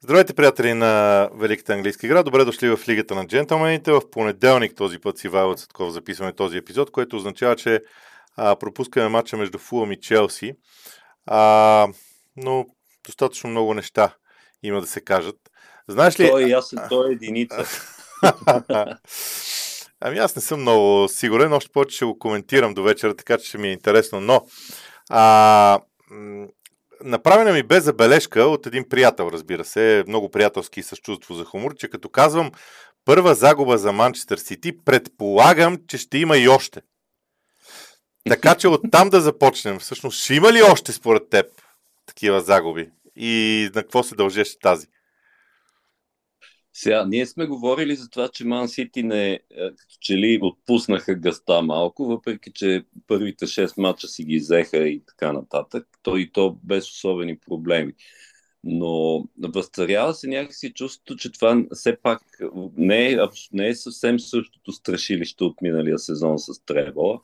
Здравейте, приятели на Великата английска игра. Добре дошли в Лигата на джентълмените. В понеделник този път си Вайло Цътков записваме този епизод, което означава, че а, пропускаме матча между Фулъм и Челси. А, но достатъчно много неща има да се кажат. Знаеш ли... Той е ясен, той е единица. ами аз не съм много сигурен, още повече ще го коментирам до вечера, така че ще ми е интересно. Но а, направена ми бе забележка от един приятел, разбира се, много приятелски с чувство за хумор, че като казвам първа загуба за Манчестър Сити, предполагам, че ще има и още. Така че оттам да започнем. Всъщност, ще има ли още според теб такива загуби? И на какво се дължеше тази? Сега, ние сме говорили за това, че Ман Сити не, е, като че ли отпуснаха гъста малко, въпреки че първите 6 мача си ги взеха и така нататък, то и то без особени проблеми. Но възцарява се някакси чувството, че това все пак не е, не е съвсем същото страшилище от миналия сезон с Требола.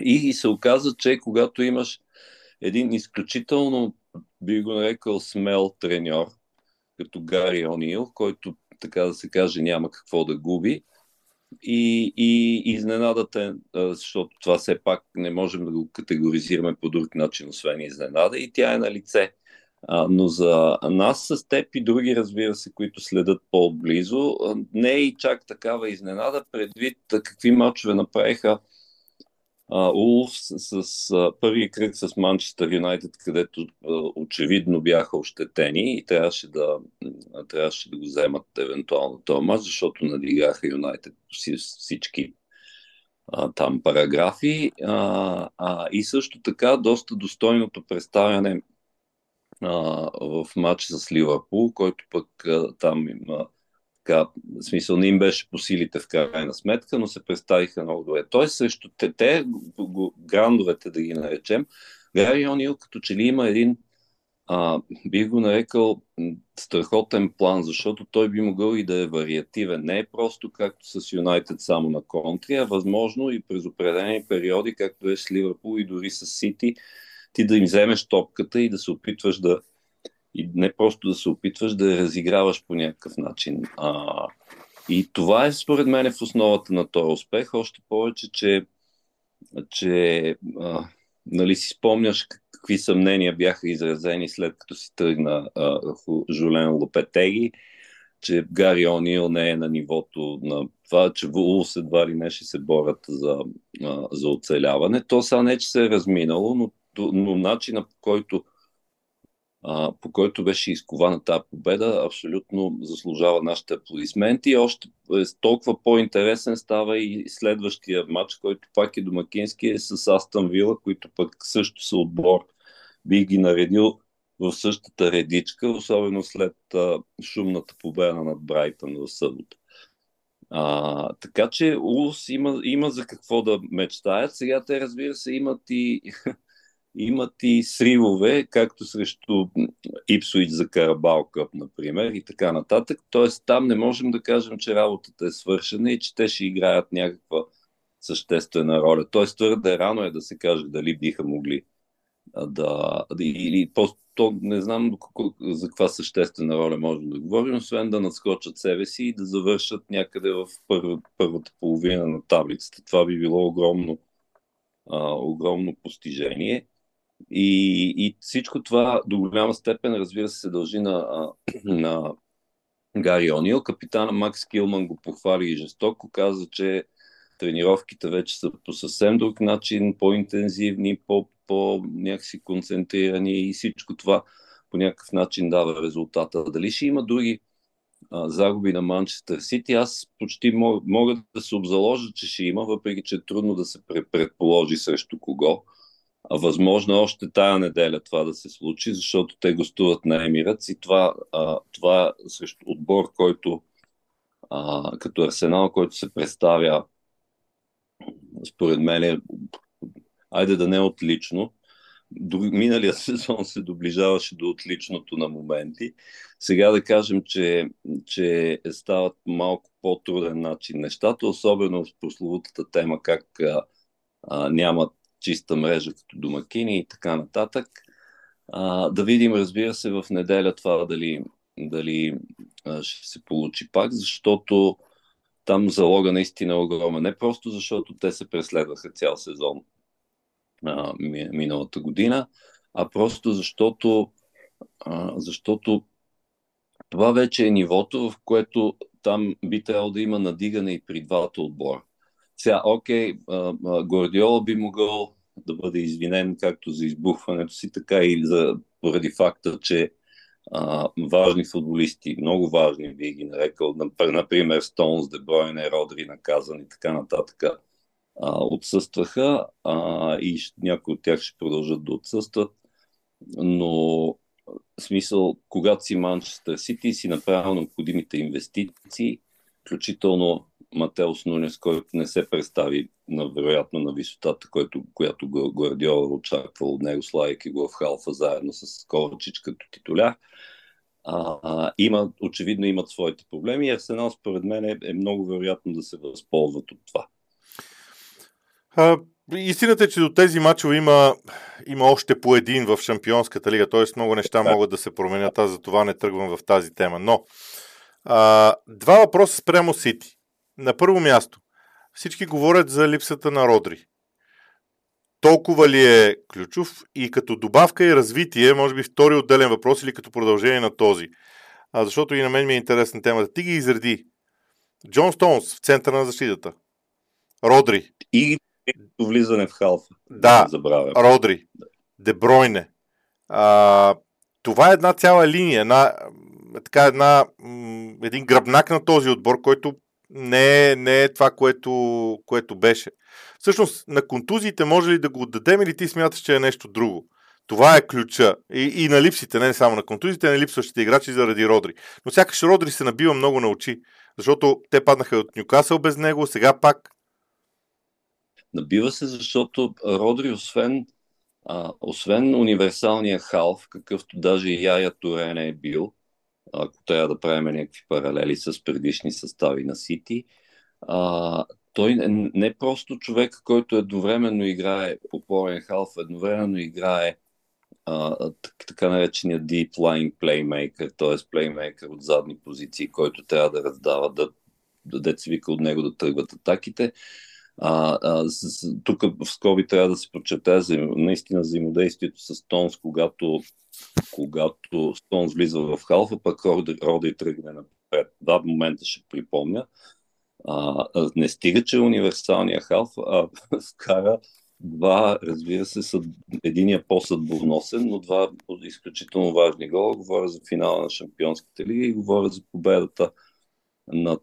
И, и се оказа, че когато имаш един изключително, би го нарекал, смел треньор, като Гари Онил, който, така да се каже, няма какво да губи. И, и изненадата, защото това все пак не можем да го категоризираме по друг начин, освен изненада, и тя е на лице. Но за нас с теб и други, разбира се, които следят по-близо, не е и чак такава изненада, предвид какви мачове направиха Улф с, с първи кръг с Манчестър Юнайтед, където очевидно бяха ощетени и трябваше да, трябваше да го вземат евентуално този мач, защото надигаха Юнайтед всички а, там параграфи. А, а, и също така доста достойното представяне а, в матч с Ливърпул, който пък а, там има така, в смисъл не им беше по силите в крайна сметка, но се представиха много добре. Той също те, те грандовете да ги наречем, Гари Онил като че ли има един а, бих го нарекал страхотен план, защото той би могъл и да е вариативен. Не е просто както с Юнайтед само на контри, а възможно и през определени периоди, както е с Ливърпул и дори с Сити, ти да им вземеш топката и да се опитваш да и не просто да се опитваш да я разиграваш по някакъв начин. А, и това е според мен в основата на този успех, още повече, че, че а, нали си спомняш какви съмнения бяха изразени след като си тръгна Жулен Лопетеги, че Гари Онил не е на нивото на това, че Вулс едва ли не ще се борят за, а, за оцеляване. То сега не, че се е разминало, но, но начина по който по който беше изкована тази победа, абсолютно заслужава нашите аплодисменти. И още е, толкова по-интересен става и следващия матч, който пак е домакински, е с Астън Вила, които пък също са отбор. Би ги наредил в същата редичка, особено след а, шумната победа над Брайтън в събота. А, така че Улс има, има за какво да мечтаят. Сега те, разбира се, имат и имат и сривове, както срещу Ипсуич за Карабал Къп, например, и така нататък. Тоест там не можем да кажем, че работата е свършена и че те ще играят някаква съществена роля. Тоест твърде рано е да се каже дали биха могли да... или то не знам за каква съществена роля можем да говорим, освен да надскочат себе си и да завършат някъде в първа, първата половина на таблицата. Това би било огромно, огромно постижение. И, и всичко това до голяма степен, разбира се, се дължи на, на Гари Онил. Капитана Макс Килман го похвали и жестоко, каза, че тренировките вече са по съвсем друг начин, по-интензивни, по, по някакси концентрирани и всичко това по някакъв начин дава резултата. Дали ще има други а, загуби на Манчестър Сити, аз почти мога, мога да се обзаложа, че ще има, въпреки че е трудно да се предположи срещу кого. Възможно още тая неделя това да се случи, защото те гостуват на Емирец и това, а, това срещу отбор, който а, като Арсенал, който се представя според мен е, айде да не е отлично, миналия сезон се доближаваше до отличното на моменти. Сега да кажем, че, че стават малко по-труден начин нещата, особено в прословутата тема как а, а, нямат чиста мрежа като домакини и така нататък. А, да видим, разбира се, в неделя това дали, дали ще се получи пак, защото там залога наистина е огромен. Не просто защото те се преследваха цял сезон а, миналата година, а просто защото, а, защото това вече е нивото, в което там би трябвало да има надигане и при двата отбора. Сега, окей, Гордиола би могъл да бъде извинен както за избухването си, така и за, поради факта, че а, важни футболисти, много важни, би ги нарекал, например Стоунс, Дебройне, Родри, наказан и така нататък, а, отсъстваха а, и някои от тях ще продължат да отсъстват, но в смисъл, когато си Манчестър Сити си направил необходимите инвестиции, включително Матеос Нунес, който не се представи на, вероятно на висотата, който, която Гвардиола очаквал от него, слайки го в халфа заедно с Ковачич като титуляр. А, а, има, очевидно имат своите проблеми и Арсенал според мен е, е много вероятно да се възползват от това. А, истината е, че до тези мачове има, има още по един в Шампионската лига, т.е. много неща могат да се променят, аз за това не тръгвам в тази тема. Но а, два въпроса спрямо Сити. На първо място, всички говорят за липсата на Родри. Толкова ли е ключов и като добавка и развитие, може би втори отделен въпрос или като продължение на този. А, защото и на мен ми е интересна темата. Ти ги изреди. Джон Стоунс в центъра на защитата. Родри. И влизане в халфа. Да, да Родри. Дебройне. А, това е една цяла линия, една, така една, един гръбнак на този отбор, който не е, не е това, което, което беше. Всъщност, на контузиите може ли да го отдадем или ти смяташ, че е нещо друго? Това е ключа. И, и на липсите, не само на контузиите, на липсващите играчи заради Родри. Но сякаш Родри се набива много на очи, защото те паднаха от Нюкасъл без него, сега пак. Набива се, защото Родри, освен, а, освен универсалния халф, какъвто даже и Яя Турене е бил, ако трябва да правим някакви паралели с предишни състави на Сити. А, той не, не просто човек, който едновременно играе опорен халф, едновременно играе а, така наречения deep line playmaker, т.е. плеймейкър от задни позиции, който трябва да раздава, да, да деца вика от него да тръгват атаките. А, а, с, тук в скоби трябва да се за, наистина взаимодействието с Тонс, когато, когато Тонс влиза в халфа, пък Роди, Роди тръгне напред. В момента ще припомня. А, не стига, че универсалния халф, а вкара два, разбира се, са единия по-съдбоносен, но два изключително важни гола. Говоря за финала на Шампионската лига и говоря за победата над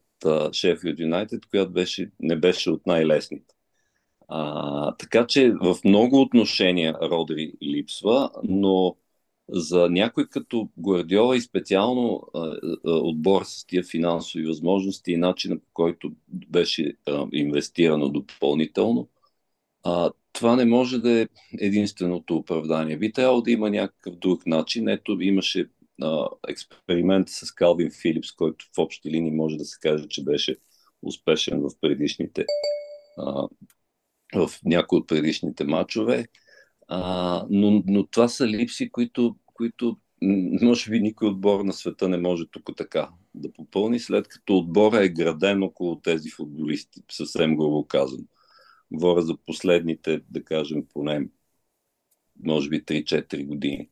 Шефилд Юнайтед, която беше, не беше от най-лесните. А, така че в много отношения Родри липсва, но за някой като Гвардиола и специално а, а, отбор с тия финансови възможности и начина по който беше а, инвестирано допълнително, а, това не може да е единственото оправдание. Би трябвало да има някакъв друг начин. Ето имаше експеримент с Калвин Филипс, който в общи линии може да се каже, че беше успешен в предишните а, в някои от предишните матчове. А, но, но това са липси, които, които може би никой отбор на света не може тук така да попълни, след като отбора е граден около тези футболисти, съвсем грубо казано. Говоря за последните, да кажем, поне може би 3-4 години.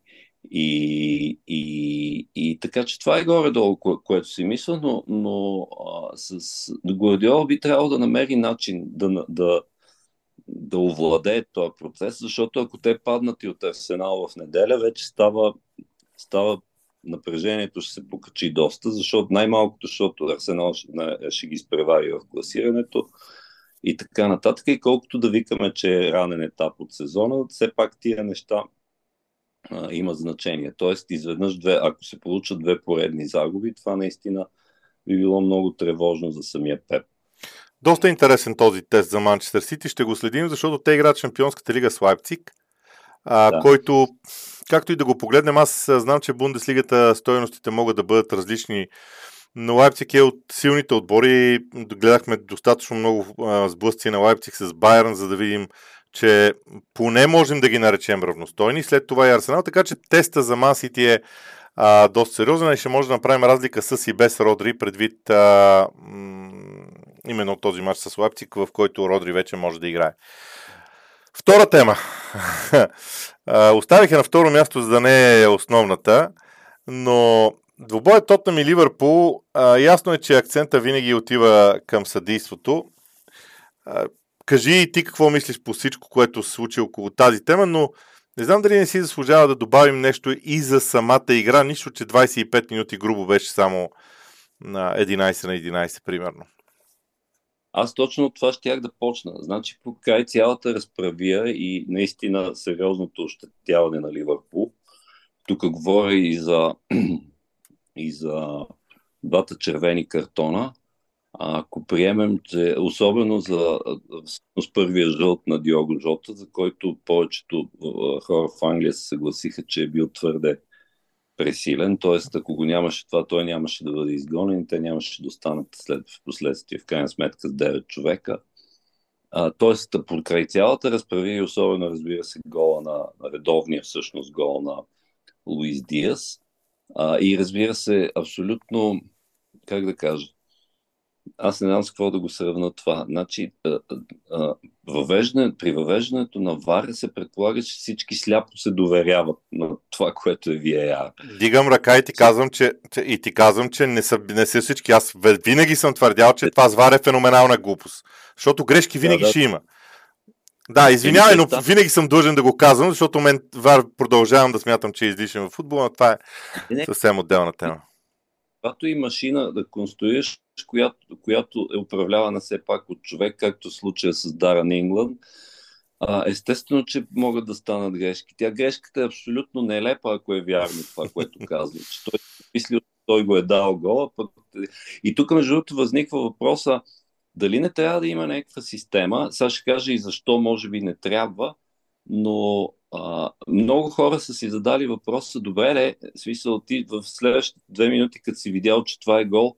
И, и, и така че това е горе-долу, кое, което си мисля, но, но а, с Гвардиола би трябвало да намери начин да, да, да овладее този процес, защото ако те паднат и от Арсенал в неделя, вече става, става напрежението ще се покачи доста, защото най-малкото, защото Арсенал ще, ще ги изпревари в класирането и така нататък. И колкото да викаме, че е ранен етап от сезона, все пак тия неща а, има значение. Тоест, изведнъж две, ако се получат две поредни загуби, това наистина би било много тревожно за самия Пеп. Доста интересен този тест за Манчестър Сити. Ще го следим, защото те играят Шампионската лига с Лайпциг, а, да. който, както и да го погледнем, аз знам, че Бундеслигата стоеностите могат да бъдат различни, но Лайпциг е от силните отбори. Гледахме достатъчно много а, сблъсци на Лайпциг с Байерн, за да видим че поне можем да ги наречем равностойни. След това и Арсенал, така че теста за Ман Сити е а, доста сериозен и ще може да направим разлика с и без Родри, предвид а, м- именно този матч с Лапцик, в който Родри вече може да играе. Втора тема. Оставих я на второ място, за да не е основната, но двубоят Тотнам и Ливърпул, ясно е, че акцента винаги отива към съдейството. Кажи и ти какво мислиш по всичко, което се случи около тази тема, но не знам дали не си заслужава да добавим нещо и за самата игра, нищо, че 25 минути грубо беше само на 11 на 11, примерно. Аз точно от това щях да почна. Значи, по край цялата разправия и наистина сериозното ощетяване на Ливърпул, тук говоря и за, и за двата червени картона, ако приемем, че особено за с първия жълт на Диого Жота, за който повечето хора в Англия се съгласиха, че е бил твърде пресилен, т.е. ако го нямаше това, той нямаше да бъде изгонен, те нямаше да останат след в последствие в крайна сметка с 9 човека. Тоест, по край цялата разправи, особено разбира се гола на, на редовния всъщност гол на Луис Диас. А, и разбира се, абсолютно, как да кажа, аз не знам с какво да го сравна това. Значи, въвеждане, при въвеждането на ВАР се предполага, че всички сляпо се доверяват на това, което е VAR. Дигам ръка и ти казвам, че, и ти казвам, че не са, не са всички. Аз винаги съм твърдял, че това с ВАР е феноменална глупост. Защото грешки винаги да, да. ще има. Да, извинявай, но винаги съм дължен да го казвам, защото мен ВАР продължавам да смятам, че е излишен в футбола, но това е съвсем отделна тема. Когато и машина да конструираш, която, която е управлявана все пак от човек, както в случая с Даран Ингланд, естествено, че могат да станат грешки. Тя грешката е абсолютно нелепа, ако е вярно това, което казва. Че той мисли, той го е дал гола. И тук, между другото, възниква въпроса дали не трябва да има някаква система. Сега ще кажа и защо може би не трябва, но а, много хора са си задали въпроса, добре ли, смисъл ти в следващите две минути, като си видял, че това е гол,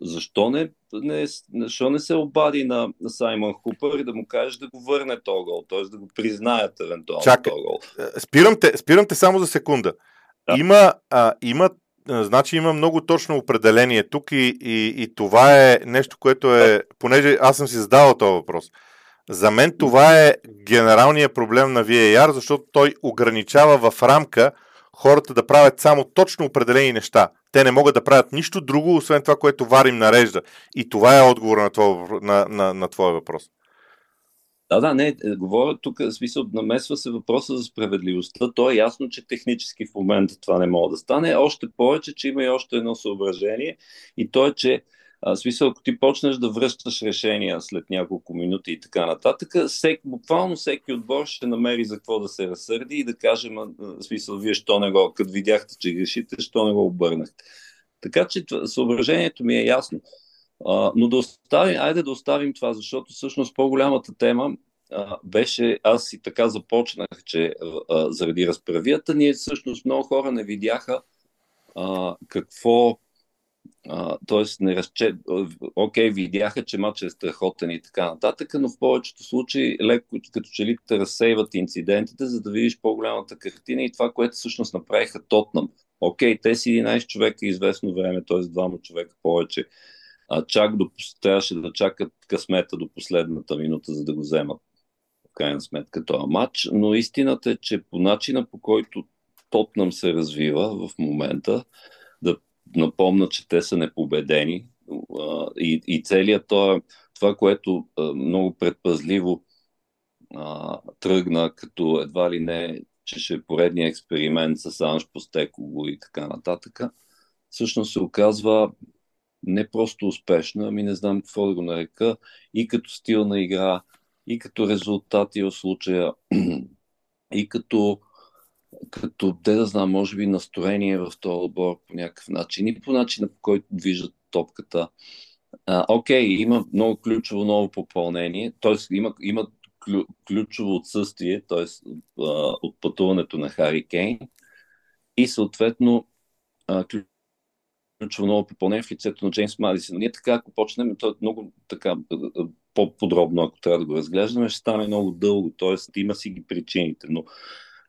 защо не, не, защо не се обади на, на Саймон Хупър и да му кажеш да го върне този гол, т.е. да го признаят евентуално Чакай, този гол? Е, спирам те, спирам те само за секунда. Да. Има, а, има, значи има много точно определение тук и, и, и това е нещо, което е, понеже аз съм си задавал този въпрос. За мен това е генералният проблем на VAR, защото той ограничава в рамка хората да правят само точно определени неща. Те не могат да правят нищо друго, освен това, което варим нарежда. И това е отговор на твоя, на, на, на твоя въпрос. Да, да, не, е, говоря тук, в смисъл, намесва се въпроса за справедливостта. То е ясно, че технически в момента това не може да стане. Още повече, че има и още едно съображение и то е, че а, смисъл, ако ти почнеш да връщаш решения след няколко минути и така нататък, всек, буквално всеки отбор ще намери за какво да се разсърди и да каже, ма, смисъл, вие що не го, като видяхте, че грешите, що не го обърнахте. Така че съображението ми е ясно. А, но да оставим, айде да оставим това, защото всъщност по-голямата тема а, беше, аз и така започнах, че а, заради разправията, ние всъщност много хора не видяха а, какво Тоест, не разчет... окей, видяха, че матчът е страхотен и така нататък, но в повечето случаи леко като че ли те разсейват инцидентите, за да видиш по-голямата картина и това, което всъщност направиха Тотнам. Окей, те си 11 човека известно време, т.е. двама човека повече. А, чак до, трябваше да чакат късмета до последната минута, за да го вземат в крайна сметка този матч. Но истината е, че по начина по който Тотнам се развива в момента, да напомня, че те са непобедени. И, и целият това, това, което много предпазливо тръгна като едва ли не, че ще е поредния експеримент с Анж Постеково и така нататък, всъщност се оказва не просто успешна, ами не знам какво да го нарека, и като стил на игра, и като резултати в случая, и като като, те да знам, може би настроение в този отбор по някакъв начин и по начина по който движат топката. А, окей, има много ключово ново попълнение, т.е. има, има клю, ключово отсъствие, т.е. от пътуването на Хари Кейн и съответно а, ключово ново попълнение в лицето на Джеймс Мадисън. Ние така, ако почнем, то е много така по-подробно, ако трябва да го разглеждаме, ще стане много дълго, т.е. има си ги причините, но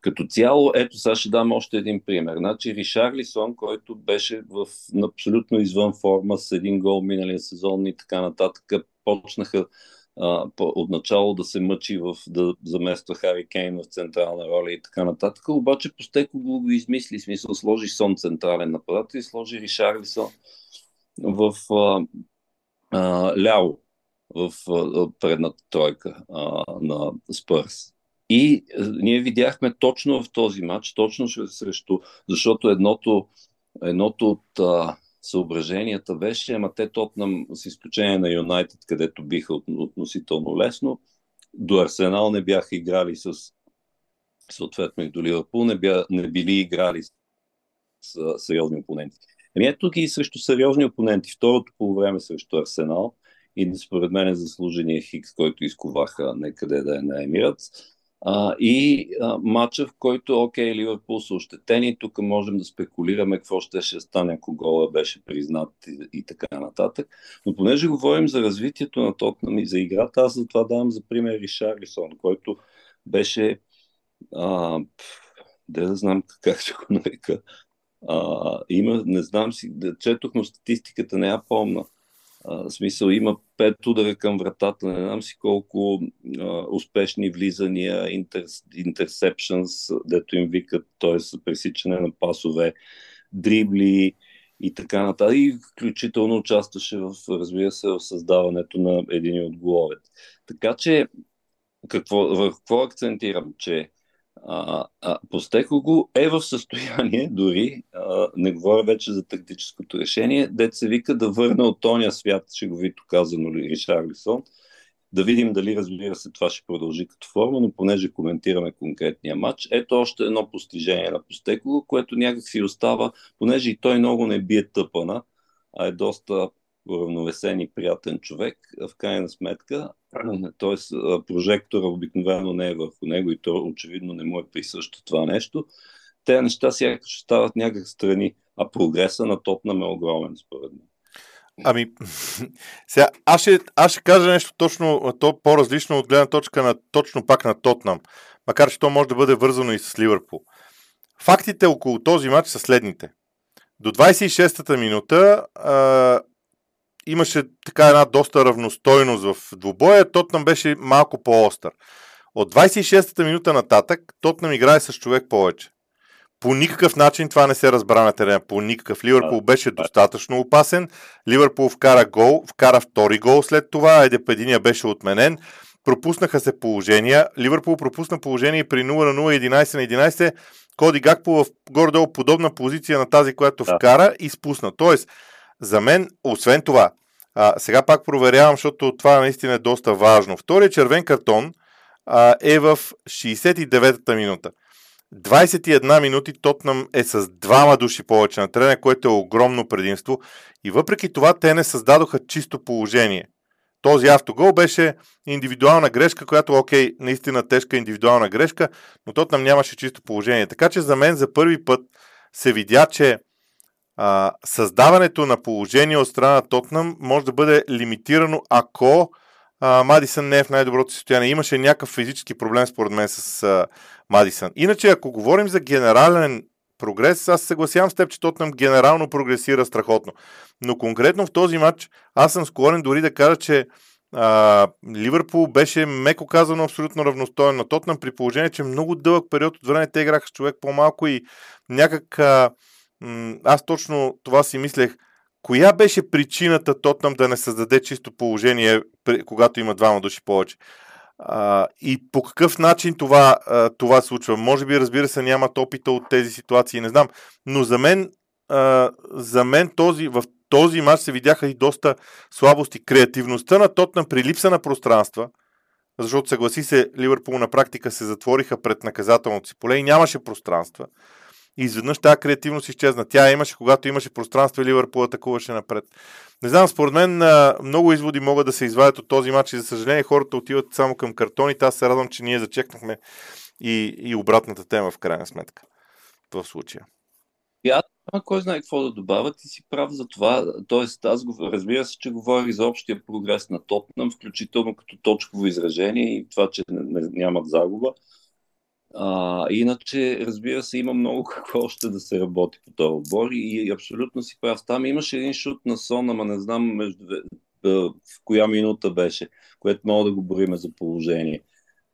Като цяло, ето сега ще дам още един пример. Значи Ришарлисон, който беше в абсолютно извън форма с един гол миналия сезон и така нататък, почнаха отначало да се мъчи в, да замества Хари Кейн в централна роля и така нататък. Обаче Постеко го, го измисли, смисъл сложи Сон централен нападател и сложи Ришарлисон в а, а, ляво в а, предната тройка а, на Спърс. И а, ние видяхме точно в този матч, точно срещу, защото едното, едното от а, съображенията беше, ама те Тотнам, с изключение на Юнайтед, където биха относително лесно, до Арсенал не бяха играли с съответно и до Ливърпул, не, бя, не били играли с, с сериозни опоненти. Еми ето тук и срещу сериозни опоненти. Второто по време срещу Арсенал и според мен е заслужения Хикс, който изковаха некъде да е на Емиратс. А, и а, матча, в който, окей, Ливърпул са ощетени, тук можем да спекулираме какво ще, ще стане, ако гола беше признат и, и така нататък. Но понеже говорим за развитието на Тотнам и за играта, аз за това давам за пример Ришарлисон, който беше а, да знам как ще го нарека. А, има, не знам си, да четох, но статистиката не я помна смисъл има пет удара към вратата, не знам си колко а, успешни влизания, интер, интерсепшенс, дето им викат, т.е. пресичане на пасове, дрибли и така нататък. И включително участваше в, разбира се, в създаването на един от головете. Така че, какво, върху какво акцентирам? Че а, го е в състояние, дори, а, не говоря вече за тактическото решение, дет се вика да върне от тония свят, шеговито казано ли Ришарлисон, да видим дали, разбира се, това ще продължи като форма, но понеже коментираме конкретния матч, ето още едно постижение на Постеко, което някак си остава, понеже и той много не бие тъпана, а е доста уравновесен и приятен човек, в крайна сметка, т.е. прожектора обикновено не е върху него и то очевидно не му е присъщо това нещо, те неща сякаш стават някак страни, а прогреса на Тотнам е огромен, според мен. Ами, сега, аз ще, аз ще кажа нещо точно то по-различно от гледна точка на точно пак на Тотнам, макар че то може да бъде вързано и с Ливърпул. Фактите около този матч са следните. До 26-та минута имаше така една доста равностойност в двубоя. Тотнам беше малко по-остър. От 26-та минута нататък Тотнам играе с човек повече. По никакъв начин това не се разбра на терена. По никакъв. Ливърпул беше достатъчно опасен. Ливърпул вкара гол, вкара втори гол след това. Едепединия беше отменен. Пропуснаха се положения. Ливърпул пропусна положение при 0 на 0, 11 на 11. Коди Гакпо в горе-долу подобна позиция на тази, която вкара и спусна. Тоест, за мен, освен това, а, сега пак проверявам, защото това наистина е доста важно. Втория червен картон а, е в 69-та минута. 21 минути Тотнам е с двама души повече на терена, което е огромно предимство. И въпреки това те не създадоха чисто положение. Този автогол беше индивидуална грешка, която, окей, наистина тежка индивидуална грешка, но Тотнам нямаше чисто положение. Така че за мен за първи път се видя, че а, създаването на положение от страна на Тотнам може да бъде лимитирано, ако а, Мадисън не е в най-доброто състояние. Имаше някакъв физически проблем, според мен, с а, Мадисън. Иначе, ако говорим за генерален прогрес, аз съгласявам с теб, че Тотнам генерално прогресира страхотно. Но конкретно в този матч, аз съм склонен дори да кажа, че а, Ливърпул беше, меко казано, абсолютно равностоен на Тотнам, при положение, че много дълъг период от време те играха с човек по-малко и някак а, аз точно това си мислех. Коя беше причината Тотнам да не създаде чисто положение, когато има двама души повече? А, и по какъв начин това, а, това случва? Може би, разбира се, нямат опита от тези ситуации, не знам. Но за мен, а, за мен този, в този мач се видяха и доста слабости. Креативността на Тотнам при липса на пространства, защото съгласи се, Ливърпул на практика се затвориха пред наказателното си поле и нямаше пространства и изведнъж тази креативност изчезна. Тя имаше, когато имаше пространство и Ливърпул атакуваше напред. Не знам, според мен много изводи могат да се извадят от този матч и за съжаление хората отиват само към картоните. Аз се радвам, че ние зачекнахме и, и обратната тема в крайна сметка в случая. И аз кой знае какво да добавя, ти си прав за това. Тоест, аз разбира се, че говорих за общия прогрес на Тотнам, включително като точково изражение и това, че не, не, нямат загуба. А, иначе, разбира се, има много какво още да се работи по този отбор и, абсолютно си прав. Там имаше един шут на сон, ама не знам между, в коя минута беше, което мога да го бориме за положение.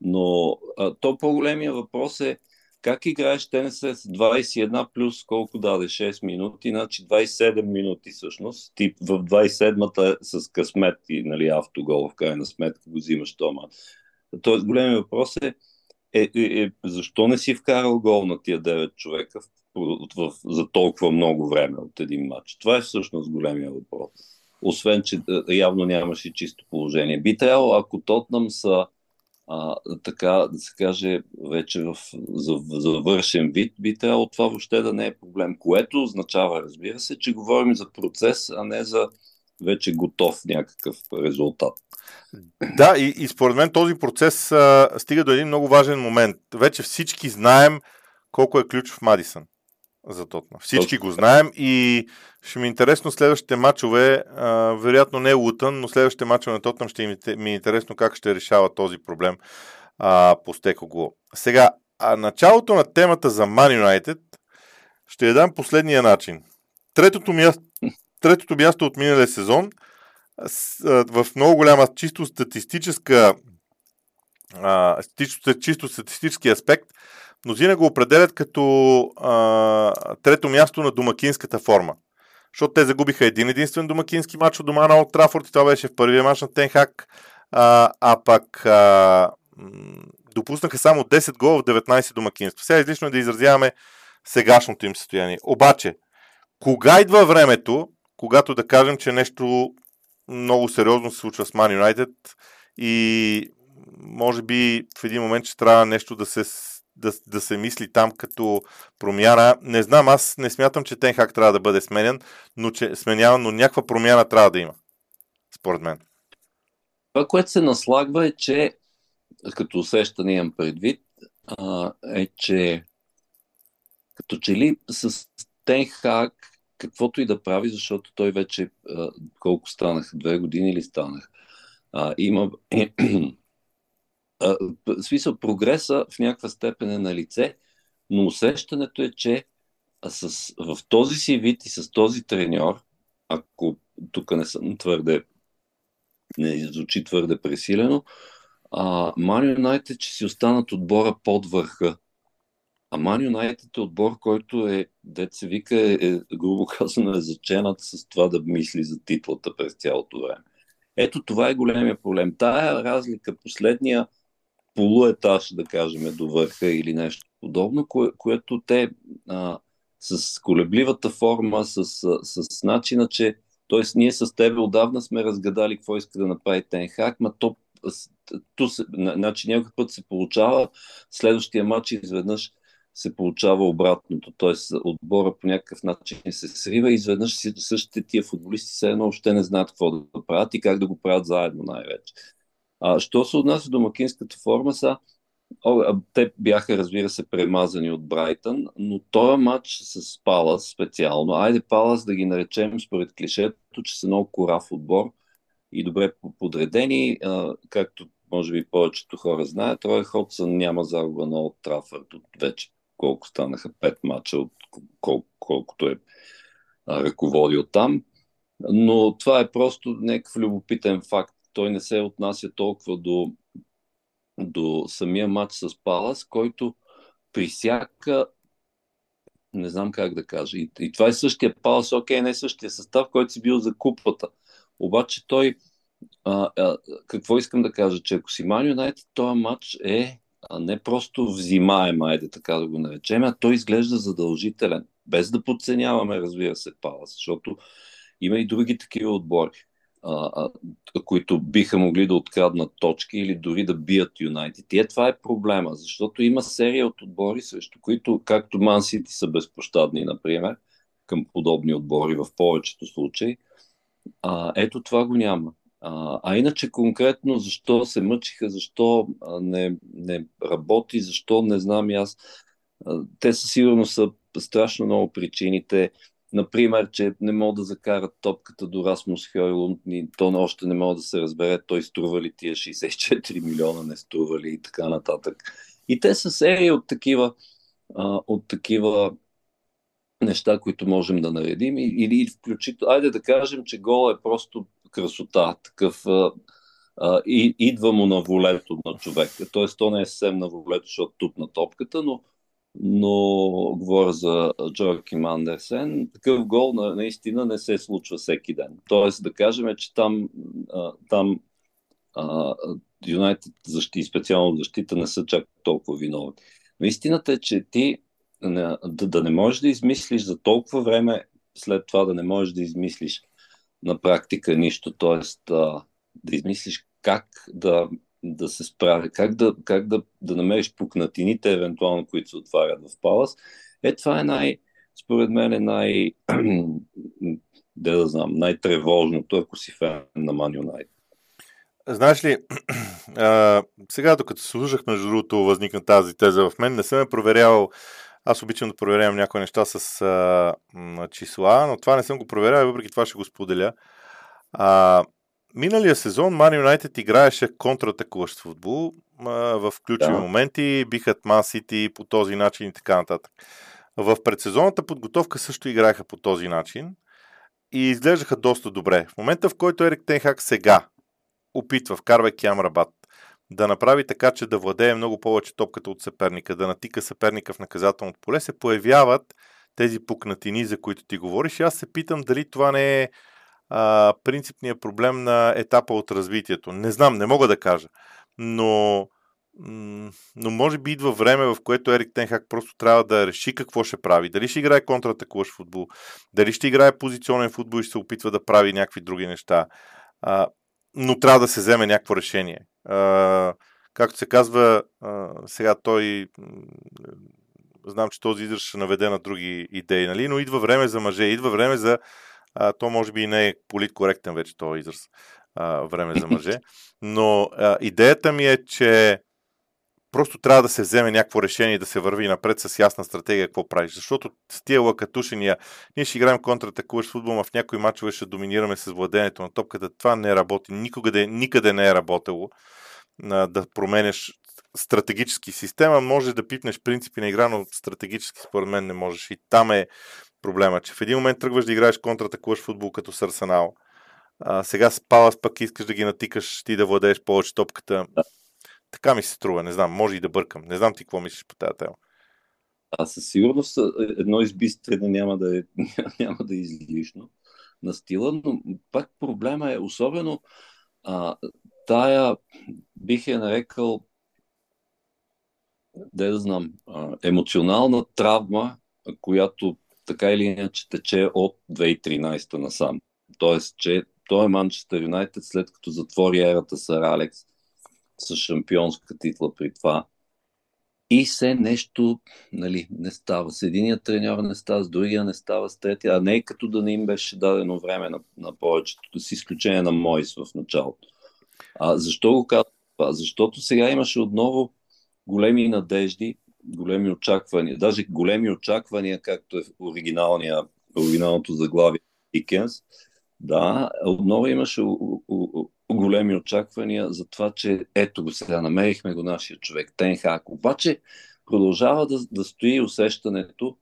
Но а, то по-големия въпрос е как играеш тенис с 21 плюс колко даде? 6 минути, значи 27 минути всъщност. Ти в 27-та с късмет и нали, автогол в крайна сметка го взимаш тома. Тоест големият въпрос е, е, е, е защо не си вкарал гол на тия 9 човека в, в, в, за толкова много време от един матч? Това е всъщност големия въпрос. Освен, че явно нямаше чисто положение. Би трябвало, ако Тотнам са а, така да се каже, вече в завършен вид, би трябвало това въобще да не е проблем. Което означава, разбира се, че говорим за процес, а не за вече готов някакъв резултат. Да, и, и според мен този процес а, стига до един много важен момент. Вече всички знаем колко е ключов Мадисън за Тотна. Всички го знаем и ще ми е интересно следващите матчове, а, вероятно не е Лутън, но следващите матчове на Тотнам ще ми е интересно как ще решава този проблем а, по Стекогло. Сега, а началото на темата за Man United ще я дам последния начин. Третото място, третото място от миналия сезон в много голяма чисто статистическа чисто, статистически аспект мнозина го определят като трето място на домакинската форма. Защото те загубиха един единствен домакински матч от дома на Олд Трафорд и това беше в първия матч на Тенхак, а, а пък а, допуснаха само 10 гола в 19 домакинства. Сега излишно е да изразяваме сегашното им състояние. Обаче, кога идва времето, когато да кажем, че нещо много сериозно се случва с Man United и може би в един момент ще трябва нещо да се да, да се мисли там като промяна. Не знам, аз не смятам, че Тенхак трябва да бъде сменен, но че сменява, но някаква промяна трябва да има. Според мен. Това, което се наслагва е, че като усещане имам предвид, а, е, че като че ли с Тенхак каквото и да прави, защото той вече а, колко станаха, две години или станах, а, има в смисъл, прогреса в някаква степен е на лице, но усещането е, че с, в този си вид и с този треньор, ако тук не съм твърде, не звучи твърде пресилено, Ман Юнайтед че си останат отбора под върха. А Ман Юнайтед е отбор, който е, се вика, е, е, грубо казано, е заченат с това да мисли за титлата през цялото време. Ето това е големия проблем. Тая разлика, последния полуетаж, да кажем, до върха или нещо подобно, кое, което те а, с колебливата форма, с, с, с начина, че т.е. ние с тебе отдавна сме разгадали какво иска да направи Тенхак, ма то, то значи някой път се получава следващия матч изведнъж се получава обратното, т.е. отбора по някакъв начин се срива и изведнъж същите тия футболисти все едно още не знаят какво да правят и как да го правят заедно най-вече. А, що се отнася до макинската форма, са, о, те бяха, разбира се, премазани от Брайтън, но този матч с Палас специално, айде Палас да ги наречем според клишето, че са много корав отбор и добре подредени, а, както може би повечето хора знаят, Трой Ходсън няма загуба на от Трафърд от вече колко станаха пет мача, от кол, колкото е ръководил там. Но това е просто някакъв любопитен факт той не се отнася толкова до, до самия матч с Палас, който при всяка не знам как да кажа. И, и това е същия Палас, окей, не е същия състав, който си бил за купата. Обаче той, а, а, какво искам да кажа, че ако си Ман Юнайтед, този матч е а не просто взимаем, айде така да го наречем, а той изглежда задължителен. Без да подценяваме, разбира се, Палас, защото има и други такива отбори а, а, които биха могли да откраднат точки или дори да бият Юнайтед. И е, това е проблема, защото има серия от отбори, срещу които, както Ман Сити са безпощадни, например, към подобни отбори в повечето случаи. А, ето това го няма. А, иначе конкретно защо се мъчиха, защо не, не работи, защо не знам и аз. Те със сигурност са страшно много причините. Например, че не могат да закарат топката до Расмус Хойлунд, и то още не може да се разбере той струва ли тия 64 милиона, не струва ли и така нататък. И те са серия от такива, от такива неща, които можем да наредим. Или включително, айде да кажем, че гол е просто красота, такъв а, и, идва му на волето на човека. Тоест, то не е съвсем на волето, защото тупна топката, но, но говоря за Джорким Андерсен. Такъв гол на, наистина не се случва всеки ден. Тоест, да кажем, че там, а, там Юнайтед защити, специално защита, не са чак толкова виновни. Но истината е, че ти да, да не можеш да измислиш за толкова време, след това да не можеш да измислиш на практика нищо, т.е. да измислиш как да, да се справи, как, да, как да, да намериш пукнатините, евентуално, които се отварят в Палас. Е, това е най, според мен е най, да, да знам, най-тревожното, ако си фен на Ман Юнайтед. Знаеш ли, а, сега докато слушах, между другото, възникна тази теза в мен, не съм я проверявал. Аз обичам да проверявам някои неща с а, м, числа, но това не съм го проверял и въпреки това ще го споделя. А, миналия сезон Ман Юнайтед играеше контратакуващ футбол а, в ключови да. моменти, бихат Ман Сити по този начин и така нататък. В предсезонната подготовка също играеха по този начин и изглеждаха доста добре. В момента, в който Ерик Тенхак сега опитва, вкарвайки Амрабат, да направи така, че да владее много повече топката от съперника, да натика съперника в наказателното поле, се появяват тези пукнатини, за които ти говориш. Аз се питам дали това не е а, принципният проблем на етапа от развитието. Не знам, не мога да кажа. Но, но може би идва време, в което Ерик Тенхак просто трябва да реши какво ще прави. Дали ще играе контратакуваш футбол, дали ще играе позиционен футбол и ще се опитва да прави някакви други неща. А, но трябва да се вземе някакво решение. Както се казва, а, сега той знам, че този израз ще наведе на други идеи, нали? но идва време за мъже, идва време за а, то може би и не е политкоректен вече този израз а, време за мъже, но а, идеята ми е, че просто трябва да се вземе някакво решение и да се върви напред с ясна стратегия какво правиш. Защото с тия лакатушения, ние ще играем контратакуваш футбол, в някои мачове ще доминираме с владението на топката. Това не работи. Никога, никъде не е работело да променеш стратегически система. Може да пипнеш принципи на игра, но стратегически според мен не можеш. И там е проблема, че в един момент тръгваш да играеш контратакуваш футбол като с Арсенал. А, сега с Палас пък искаш да ги натикаш, ти да владееш повече топката. Така ми се струва, не знам, може и да бъркам. Не знам ти какво мислиш по тази тема. Аз със сигурност едно избистрене няма да е, няма да е излишно на стила, но пак проблема е особено а, тая, бих я нарекал, да да знам, а, емоционална травма, която така или иначе тече от 2013 насам. Тоест, че той е Манчестър Юнайтед, след като затвори ерата с Алекс, с шампионска титла при това. И се нещо нали, не става. С единия треньор не става, с другия не става, с третия. А не е като да не им беше дадено време на, на повечето, с изключение на Мойс в началото. А защо го казвам това? Защото сега имаше отново големи надежди, големи очаквания, даже големи очаквания, както е оригиналния, оригиналното заглавие Икенс. Да, отново имаше големи очаквания за това, че ето го сега, намерихме го нашия човек, Тенхак. Обаче продължава да, да стои усещането,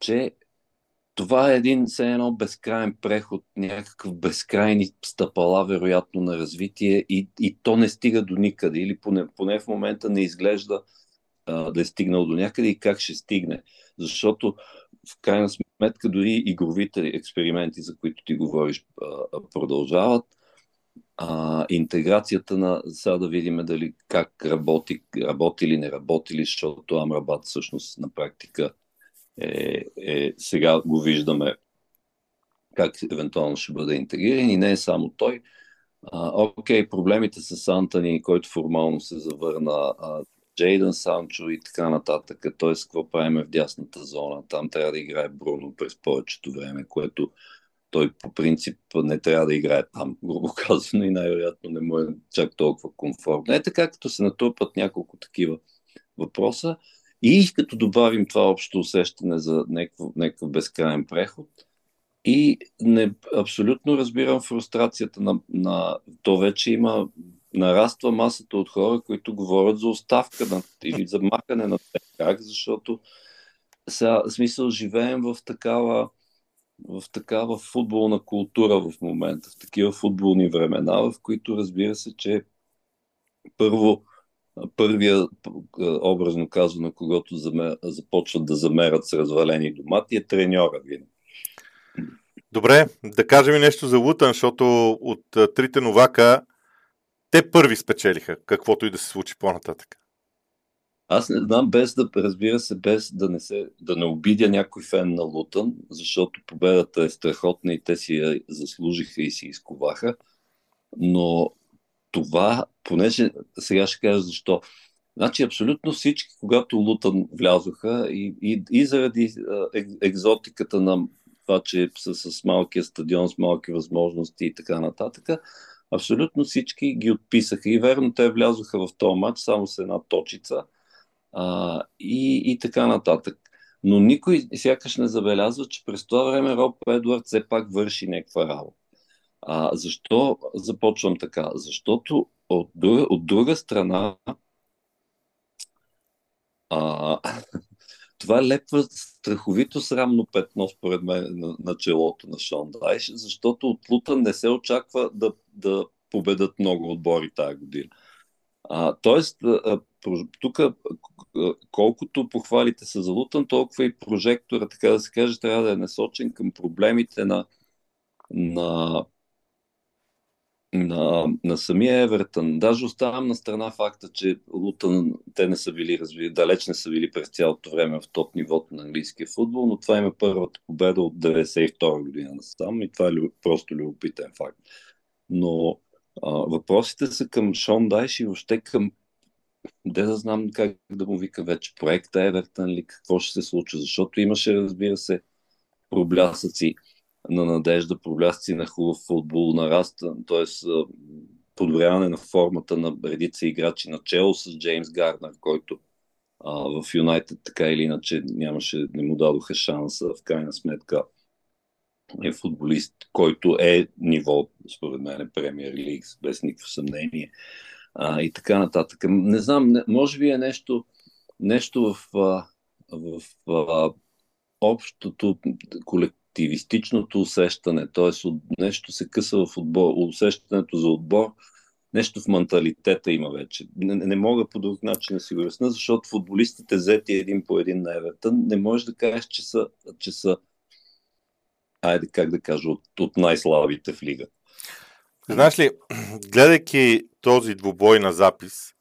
че това е един все едно безкрайен преход, някакъв безкрайни стъпала, вероятно, на развитие и, и то не стига до никъде или поне, поне в момента не изглежда а, да е стигнал до някъде и как ще стигне. Защото в крайна сметка дори игровите експерименти, за които ти говориш, а, продължават а, интеграцията на, сега да видим дали как работи, работи или не работи ли, защото Амрабат всъщност на практика е, е, сега го виждаме как евентуално ще бъде интегриран и не е само той. А, окей, проблемите с Антони, който формално се завърна, Джейдън Санчо и така нататък. Т.е. какво правим в дясната зона? Там трябва да играе Бруно през повечето време, което той по принцип не трябва да играе там, грубо казано, и най-вероятно не му е чак толкова комфортно. Е така, като се натрупат няколко такива въпроса. И като добавим това общо усещане за някакъв, безкрайен преход, и не, абсолютно разбирам фрустрацията на, на... То вече има нараства масата от хора, които говорят за оставка на, или за махане на как, защото сега, смисъл, живеем в такава в такава футболна култура в момента, в такива футболни времена, в които разбира се, че първо първия, образно казано, когато започват да замерят с развалени домати, е треньора винаги. Добре, да кажем и нещо за Лутън, защото от трите новака те първи спечелиха, каквото и да се случи по-нататък. Аз не знам, без да, разбира се, без да не, се, да не обидя някой фен на Лутън, защото победата е страхотна и те си я заслужиха и си изковаха, но това, понеже сега ще кажа защо. Значи абсолютно всички, когато Лутън влязоха и, и, и заради екзотиката на това, че са с малкия стадион, с малки възможности и така нататък, абсолютно всички ги отписаха. И верно, те влязоха в този матч само с една точица а, и, и така нататък. Но никой сякаш не забелязва, че през това време Роб Едвард все пак върши някаква работа. А, защо започвам така? Защото от друга, от друга страна а, това лепва страховито срамно петно, според мен, на, на челото на Шон Дайш, защото от Лутън не се очаква да, да победат много отбори тази година. А, тоест, тук колкото похвалите са за Лутън, толкова и прожектора, така да се каже, трябва да е насочен към проблемите на, на на, на самия Евертън. Даже оставам на страна факта, че Лутън те не са били, разбира, далеч не са били през цялото време в топ нивото на английския футбол, но това има първата победа от 92 година насам и това е просто любопитен факт. Но въпросите са към Шон Дайш и въобще към де да знам как да му вика вече проекта Евертън ли, какво ще се случи, защото имаше, разбира се, проблясъци на надежда, проблясъци на хубав футбол, нараста, т.е. подобряване на формата на редица играчи, начало с Джеймс Гарднер, който а, в Юнайтед така или иначе нямаше, не му дадоха шанса, в крайна сметка е футболист, който е ниво, според мен, премиер лиг, без никакво съмнение. А, и така нататък. Не знам, не, може би е нещо, нещо в, в, в, в общото колективно активистичното усещане, т.е. нещо се къса в отбор, усещането за отбор, нещо в менталитета има вече. Не, не мога по друг начин да си го обясня, защото футболистите взети един по един на Евертън, не можеш да кажеш, че са, че са айде как да кажа, от, от най-слабите в лига. Знаеш ли, гледайки този двубой на запис,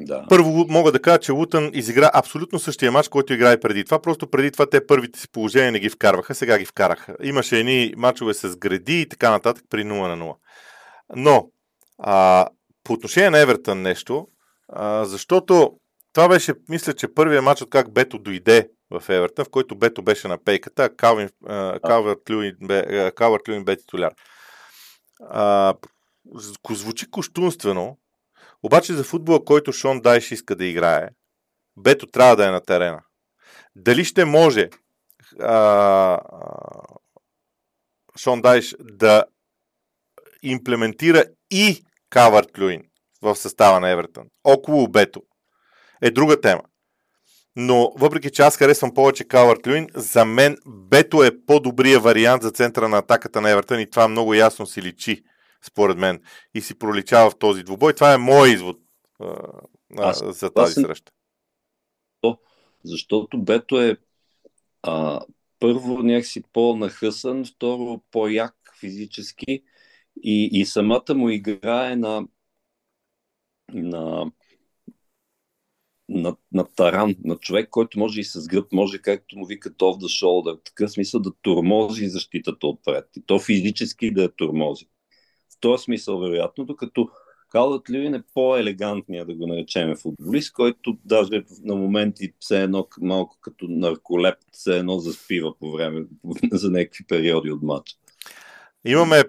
да. Първо мога да кажа, че Лутън изигра абсолютно същия матч, който игра и преди това. Просто преди това те първите си положения не ги вкарваха, сега ги вкараха. Имаше едни мачове с гради и така нататък при 0 на 0. Но а, по отношение на Евертън нещо, а, защото това беше, мисля, че първият матч от как Бето дойде в Евертън, в който Бето беше на пейката, а Калвин, Калвард Люин бе, Люин бе титуляр. А, звучи коштунствено, обаче за футбола, който Шон Дайш иска да играе, Бето трябва да е на терена. Дали ще може а, Шон Дайш да имплементира и Кавард Люин в състава на Евертън, около Бето, е друга тема. Но въпреки че аз харесвам повече Кавард Люин, за мен Бето е по-добрия вариант за центъра на атаката на Евертън и това много ясно си личи според мен, и си проличава в този двубой. Това е мой извод а, Аз, за тази съм... среща. Защото Бето е а, първо някакси по-нахъсан, второ по-як физически и, и самата му игра е на, на, на, на таран, на човек, който може и с гръб, може както му вика off the shoulder, такъв смисъл да турмози защитата отпред. И то физически да я турмози този смисъл, вероятно, докато Калът Люин е по-елегантният, да го наречем, футболист, който даже на моменти все едно малко като нарколеп, все едно заспива по време за някакви периоди от матча. Имаме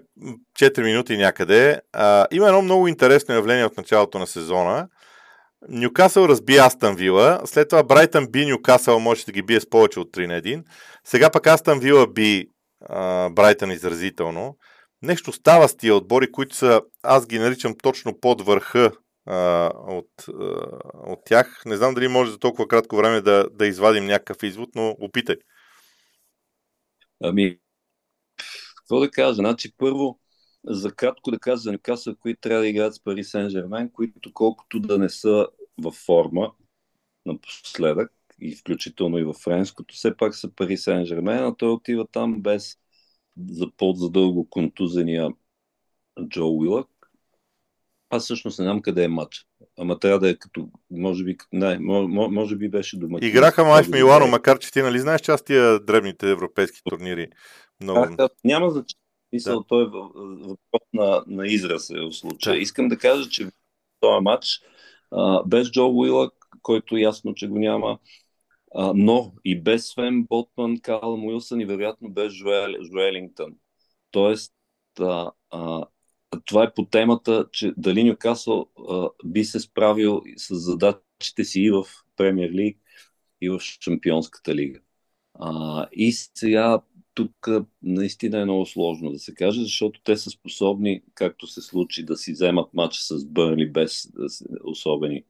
4 минути някъде. А, има едно много интересно явление от началото на сезона. Нюкасъл разби Астан Вила, след това Брайтън би Нюкасъл, може да ги бие с повече от 3 на 1. Сега пък Астан Вила би Брайтън изразително. нещо става с тия отбори, които са, аз ги наричам точно под върха а, от, а, от тях. Не знам дали може за толкова кратко време да, да извадим някакъв извод, но опитай. Ами, какво да кажа? Значи, първо, за кратко да кажа за Нюкасъл, които трябва да играят с Пари Сен Жермен, които колкото да не са във форма напоследък, и включително и във френското, все пак са Пари Сен Жермен, а той отива там без за по-задълго контузения Джо Уилък. Аз всъщност не знам къде е матч. Ама трябва да е като, може би, не, може, може би беше дома. Играха май в Милано, макар че ти нали знаеш, че аз тия дребните европейски турнири много... Да, няма значение. Мисъл, да. той е въпрос на, на израз е в случая. Да. Искам да кажа, че в този матч а, без Джо Уилък, който ясно, че го няма, а, но и без Свен Ботман, Карл Уилсън и вероятно без Жуел, Жуелингтън. Тоест, а, а, това е по темата, че дали Нюкасъл би се справил с задачите си и в Премьер Лиг, и в Шампионската лига. А, и сега тук наистина е много сложно да се каже, защото те са способни, както се случи, да си вземат матча с Бърнли без, особени,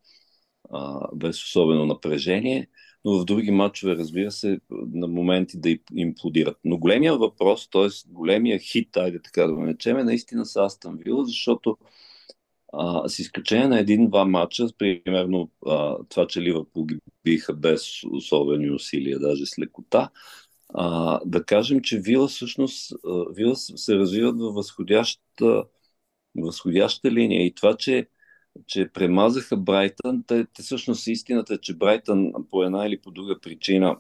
без особено напрежение, но в други матчове, разбира се, на моменти да имплодират. Но големия въпрос, т.е. големия хит, айде така да го наречем, е наистина с Астан Вила, защото а, с изключение на един-два матча, примерно а, това, че Ливърпул ги биха без особени усилия, даже с лекота, а, да кажем, че Вила всъщност Вила се развиват във възходяща, възходяща линия. И това, че, че премазаха Брайтън, те, те всъщност истината е, че Брайтън по една или по друга причина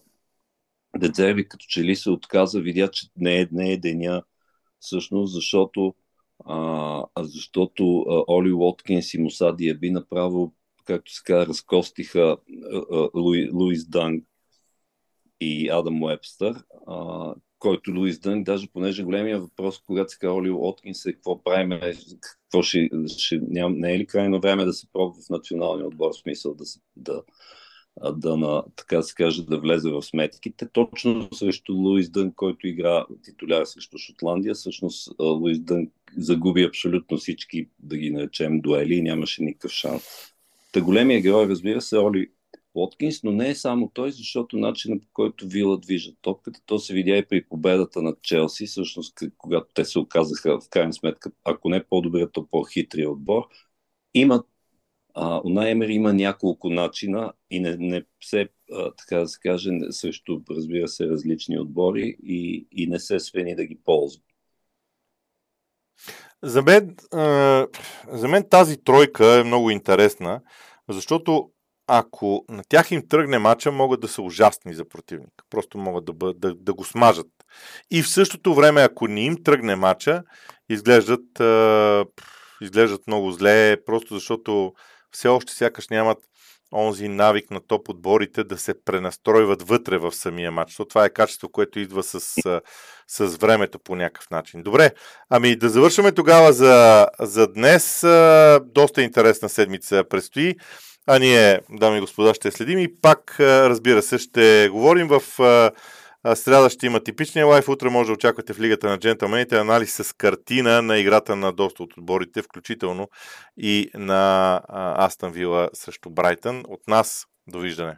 Дедзерби като че ли се отказа, видя, че не е, не е деня всъщност, защото а, защото а, Оли Уоткинс и Муса Диаби направо, както се казва, разкостиха а, а, Луи, Луис Данг и Адам Уебстър, а, който Луис Дънг, даже понеже големия въпрос, когато се казва Оли Уоткинс е какво правим, какво ще, ще ням, не е ли крайно време да се пробва в националния отбор, в смисъл да, да, да на, така се каже, да влезе в сметките. Точно срещу Луис Дън, който игра титуляр срещу Шотландия, всъщност Луис Дън загуби абсолютно всички, да ги наречем, дуели и нямаше никакъв шанс. Та големия герой, разбира се, Оли Уоткинс, но не е само той, защото начинът по който Вила движат топката, то се видя и при победата над Челси, всъщност когато те се оказаха в крайна сметка, ако не по-добре, то по-хитрия отбор, имат а, Уна Емер има няколко начина и не, не се, а, така да се каже, срещу, разбира се, различни отбори и, и не се свени да ги ползва. За мен, а, за мен тази тройка е много интересна, защото ако на тях им тръгне мача, могат да са ужасни за противник. Просто могат да, бъд, да, да го смажат. И в същото време, ако не им тръгне мача, изглеждат, а, изглеждат много зле, просто защото все още сякаш нямат онзи навик на топ отборите да се пренастройват вътре в самия матч. То това е качество, което идва с, с времето по някакъв начин. Добре, ами да завършваме тогава за, за днес. Доста интересна седмица предстои. А ние, дами и господа, ще следим и пак, разбира се, ще говорим в Сряда ще има типичния лайф. Утре може да очаквате в Лигата на джентълмените анализ с картина на играта на доста от отборите, включително и на Астън Вила срещу Брайтън. От нас, довиждане!